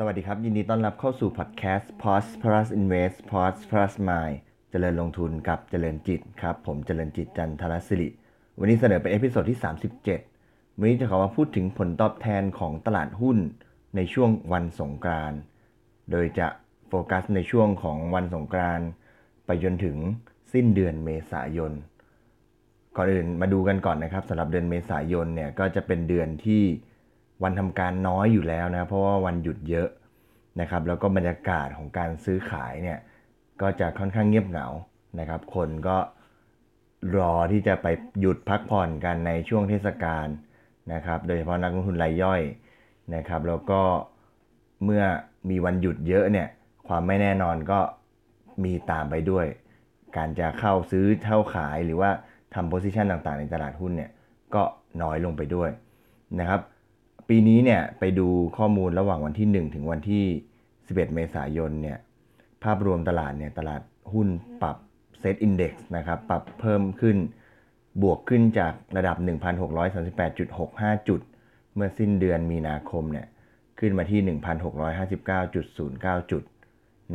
สวัสดีครับ ยินดีต้อนรับเข้าสู่พอดแคสต์ Prosperous Invest Prosperous Mind เจริญลงทุนกับเจริญจิตครับ ผมเจริญจิตจันทรศิริ วันนี้เสนอเป็น episode ที่ 37 วันนี้จะขอมาพูดถึงผลตอบแทนของตลาดหุ้นในช่วงวันสงกรานต์โดยจะโฟกัสในช่วงของวันสงกรานต์ไปจนถึงสิ้นเดือนเมษายน ก่อนอื่นมาดูกันก่อนนะครับสำหรับเดือนเมษายนเนี่ยก็จะเป็นเดือนที่ วันทำการน้อยอยู่แล้วนะเพราะว่าวันหยุดเยอะนะครับ แล้วก็บรรยากาศของการซื้อขายเนี่ยก็จะค่อนข้างเงียบเหงานะครับ คนก็รอที่จะไปหยุดพักผ่อนกันในช่วงเทศกาลนะครับ โดยเฉพาะนักลงทุนรายย่อยนะครับ แล้วก็เมื่อมีวันหยุดเยอะเนี่ยความไม่แน่นอนก็มีตามไปด้วย การจะเข้าซื้อเท่าขายหรือว่าทำ position ต่างๆ ในตลาดหุ้นเนี่ยก็น้อยลงไปด้วยนะครับ ปีนี้เนี่ยไปดูข้อมูลระหว่างวันที่ 1 ถึงวันที่ 11 เมษายนเนี่ยภาพรวมตลาดเนี่ยตลาดหุ้นปรับเซตอินดี x นะครับปรับเพิ่มขึ้นบวกขึ้นจากระดับ 1,638.65 จุด เมื่อสิ้นเดือนมีนาคมเนี่ยขึ้นมาที่ 1,659.09 จุด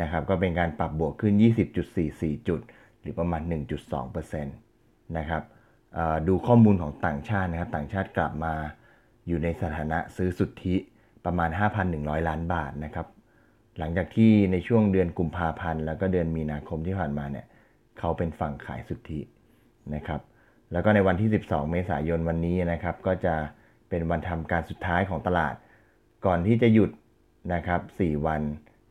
นะครับก็เป็นการปรับบวกขึ้น 20.44 จุด หรือประมาณ 1.2%นะครับดูข้อมูลของต่างชาตินะครับต่างชาติกลับมา อยู่ในสถานะซื้อสุทธิประมาณ 5,100 ล้านบาทนะครับ หลังจากที่ในช่วงเดือนกุมภาพันธ์แล้วก็เดือนมีนาคมที่ผ่านมาเนี่ยเขาเป็นฝั่งขายสุทธินะครับ แล้วก็ในวันที่ 12 เมษายนวันนี้นะครับ ก็จะเป็นวันทำการสุดท้ายของตลาด ก่อนที่จะหยุดนะครับ 4 วัน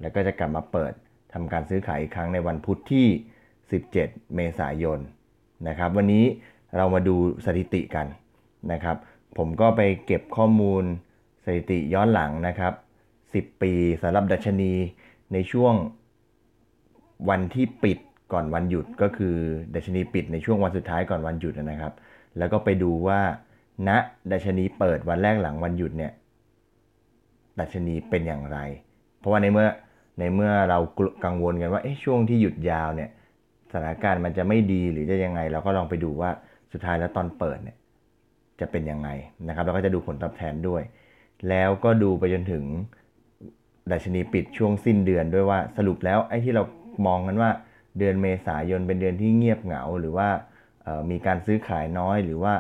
แล้วก็จะกลับมาเปิดทำการซื้อขายอีกครั้งในวันพุธที่ 17 เมษายนนะครับ วันนี้เรามาดูสถิติกันนะครับ ผมก็ไปเก็บข้อมูลสถิติย้อนหลังนะครับ 10 ปีสำหรับดัชนีในช่วงวันที่ปิดก่อนวันหยุดก็คือดัชนีปิดในช่วงวันสุดท้ายก่อนวันหยุดนะครับ แล้วก็ไปดูว่าณดัชนีเปิดวันแรกหลังวันหยุดเนี่ยดัชนีเป็นอย่างไร เพราะว่าในเมื่อในเมื่อเรากังวลกันว่าช่วงที่หยุดยาวเนี่ยสถานการณ์มันจะไม่ดีหรือจะยังไง เราก็ลองไปดูว่าสุดท้ายแล้วตอนเปิดเนี่ย จะเป็นยังไงนะครับแล้วก็จะดูผลตอบแทนด้วย แล้วก็ดูไปจนถึงดัชนีปิดช่วงสิ้นเดือนด้วยว่าสรุปแล้วไอ้ที่เรามองกันว่าเดือนเมษายนเป็นเดือนที่เงียบเหงา หรือว่ามีการซื้อขายน้อย หรือว่า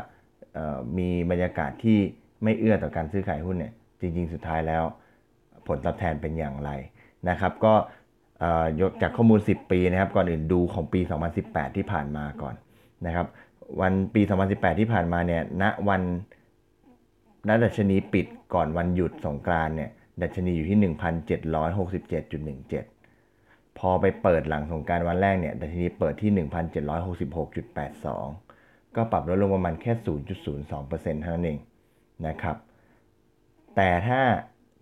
มีบรรยากาศที่ไม่เอื้อต่อการซื้อขายหุ้นเนี่ยจริง ๆ สุดท้ายแล้ว ผลตอบแทนเป็นอย่างไรนะครับ ก็ยกจากข้อมูล 10 ปีนะครับ ก่อนอื่นดูของปี 2018 ที่ผ่านมาก่อนนะครับ วันปี 2018 ที่ผ่านมาเนี่ยณวันณดัชนีปิดก่อนวันหยุดสงกรานเนี่ยดัชนีอยู่ที่ 1,767.17 พอไปเปิดหลังสงการวันแรกเนี่ยดัชนีเปิดที่ 1,766.82 ก็ปรับลดลงประมาณแค่ 0.02%เท่านั้นเองนะครับ แต่ถ้า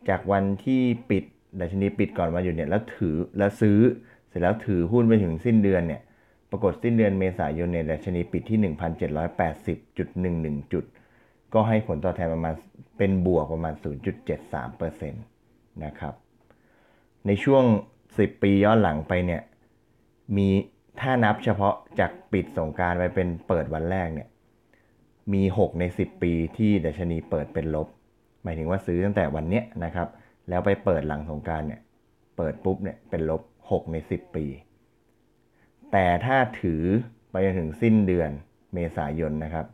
จากวันที่ปิดดัชนีปิดก่อนวันหยุดเนี่ยแล้วถือแล้วซื้อเสร็จแล้วถือหุ้นไปถึงสิ้นเดือนเนี่ย ปรากฏสิ้นเดือนเมษายนเนี่ยดัชนีปิดที่ 1,780.11 จุด ก็ให้ผลตอบแทนประมาณเป็นบวกประมาณ 0.73%นะครับ ในช่วง 10 ปีย้อนหลังไปเนี่ย มีถ้านับเฉพาะจากปิดสงการไปเป็นเปิดวันแรกเนี่ย มี 6 ใน 10 ปีที่ดัชนีเปิดเป็นลบ หมายถึงว่าซื้อตั้งแต่วันเนี้ยนะครับ แล้วไปเปิดหลังสงการเนี่ย เปิดปุ๊บเนี่ยเป็นลบ 6 ใน 10 ปี แต่ถ้าถือไปจนถึงสิ้นเดือนเมษายนนะครับ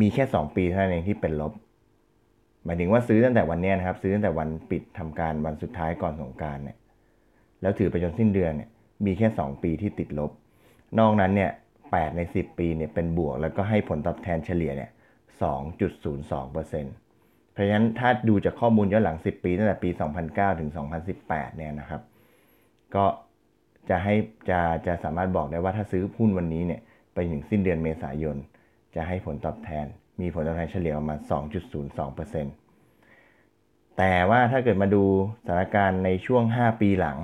มีแค่ 2 ปีเท่านั้นเองที่เป็นลบ หมายถึงว่าซื้อตั้งแต่วันนี้นะครับ ซื้อตั้งแต่วันปิดทำการวันสุดท้ายก่อนสงการเนี่ย แล้วถือไปจนสิ้นเดือนเนี่ย มีแค่ 2 ปีที่ติดลบ นอกนั้นเนี่ย8ใน 10 ปีเนี่ยเป็นบวก แล้วก็ให้ผลตอบแทนเฉลี่ยเนี่ย 2.02%เพราะฉะนั้นถ้าดูจากข้อมูลย้อนหลัง 10 ปีตั้งแต่ปี 2009 ถึง 2018 เนี่ยนะครับ ก็ จะให้จะจะสามารถบอกได้ว่าถ้าซื้อหุ้นวันนี้เนี่ยไปถึงสิ้นเดือนเมษายน จะให้ผลตอบแทน มีผลตอบแทนเฉลี่ยประมาณ 2.02%แต่ว่าถ้าเกิดมาดูสถานการณ์ในช่วง 5 ปีหลัง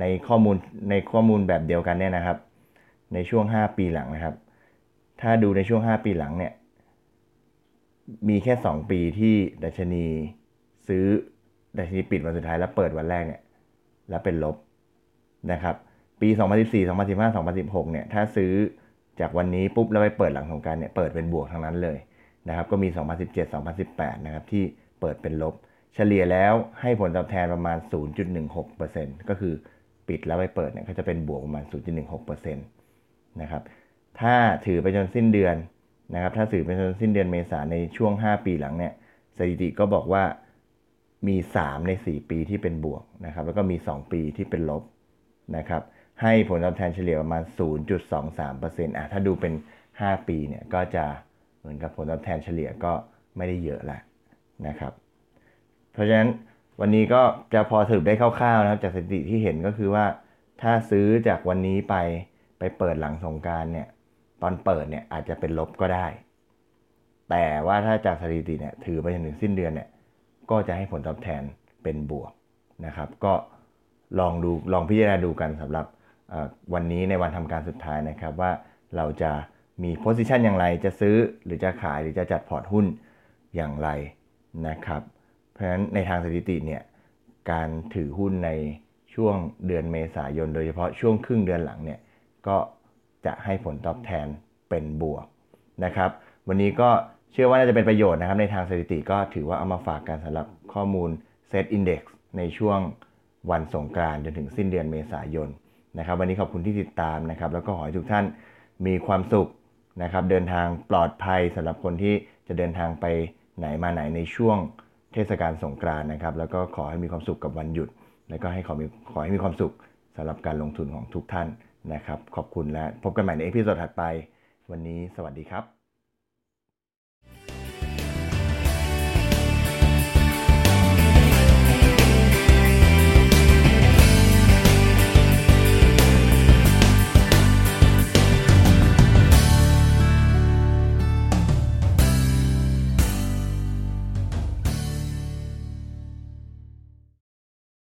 ในข้อมูลในข้อมูลแบบเดียวกันเนี่ยนะครับ ในช่วง 5 ปีหลังนะครับ ถ้าดูในช่วง 5 ปีหลังเนี่ยมีแค่ 2 ปีที่ดัชนีซื้อดัชนีปิดวันสุดท้ายแล้วเปิดวันแรกเนี่ยแล้วเป็นลบ นะครับ ปี 2014 2015 2016 เนี่ย ถ้าซื้อจากวันนี้ปุ๊บแล้วไปเปิดหลังสงการเนี่ย เปิดเป็นบวกทั้งนั้นเลยนะครับ ก็มี 2017 2018 นะครับ ที่เปิดเป็นลบ เฉลี่ยแล้วให้ผลตอบแทนประมาณ 0.16%ก็คือปิดแล้วไปเปิดเนี่ยก็จะเป็นบวกประมาณ 0.16%นะครับ ถ้าถือไปจนสิ้นเดือนนะครับ ถ้าถือไปจนสิ้นเดือนเมษาในช่วง 5 ปีหลังเนี่ยสถิติก็บอกว่ามี 3 ใน 4 ปีที่เป็นบวกนะครับ แล้วก็มี 2 ปีที่เป็นลบ นะครับให้ผลตอบแทนเฉลี่ยประมาณ 0.23%อะถ้าดูเป็น 5 ปีเนี่ยก็จะเหมือนกับผลตอบแทนเฉลี่ยก็ไม่ได้เยอะละนะครับ เพราะฉะนั้นวันนี้ก็จะพอสรุปได้คร่าวๆนะครับ จากสถิติที่เห็นก็คือว่า ถ้าซื้อจากวันนี้ไปไปเปิดหลังสงการเนี่ยตอนเปิดเนี่ยอาจจะเป็นลบก็ได้ แต่ว่าถ้าจากสถิติเนี่ยถือไปจนถึงสิ้นเดือนเนี่ยก็จะให้ผลตอบแทนเป็นบวกนะครับ ก็ ลองดูลองพิจารณาดูกันสำหรับวันนี้ในวันทำการสุดท้ายนะครับว่าเราจะมี position อย่างไรจะซื้อหรือจะขายหรือจะจัดพอร์ตหุ้นอย่างไรนะครับ เพราะฉะนั้นในทางสถิติเนี่ยการถือหุ้นในช่วงเดือนเมษายน โดยเฉพาะช่วงครึ่งเดือนหลังเนี่ยก็จะให้ผลตอบแทนเป็นบวกนะครับ วันนี้ก็เชื่อว่าน่าจะเป็นประโยชน์นะครับ ในทางสถิติก็ถือว่าเอามาฝากกันสำหรับข้อมูล SET Index ในช่วง วันสงกรานต์จนถึงสิ้นเดือนเมษายนนะครับ วันนี้ขอบคุณที่ติดตามนะครับ แล้วก็ขอให้ทุกท่านมีความสุขนะครับ เดินทางปลอดภัยสำหรับคนที่จะเดินทางไปไหนมาไหนในช่วงเทศกาลสงกรานต์นะครับ แล้วก็ขอให้มีความสุขกับวันหยุด แล้วก็ให้ขอมีขอให้มีความสุขสำหรับการลงทุนของทุกท่านนะครับ ขอบคุณและพบกันใหม่ใน episode ถัดไป วันนี้สวัสดีครับ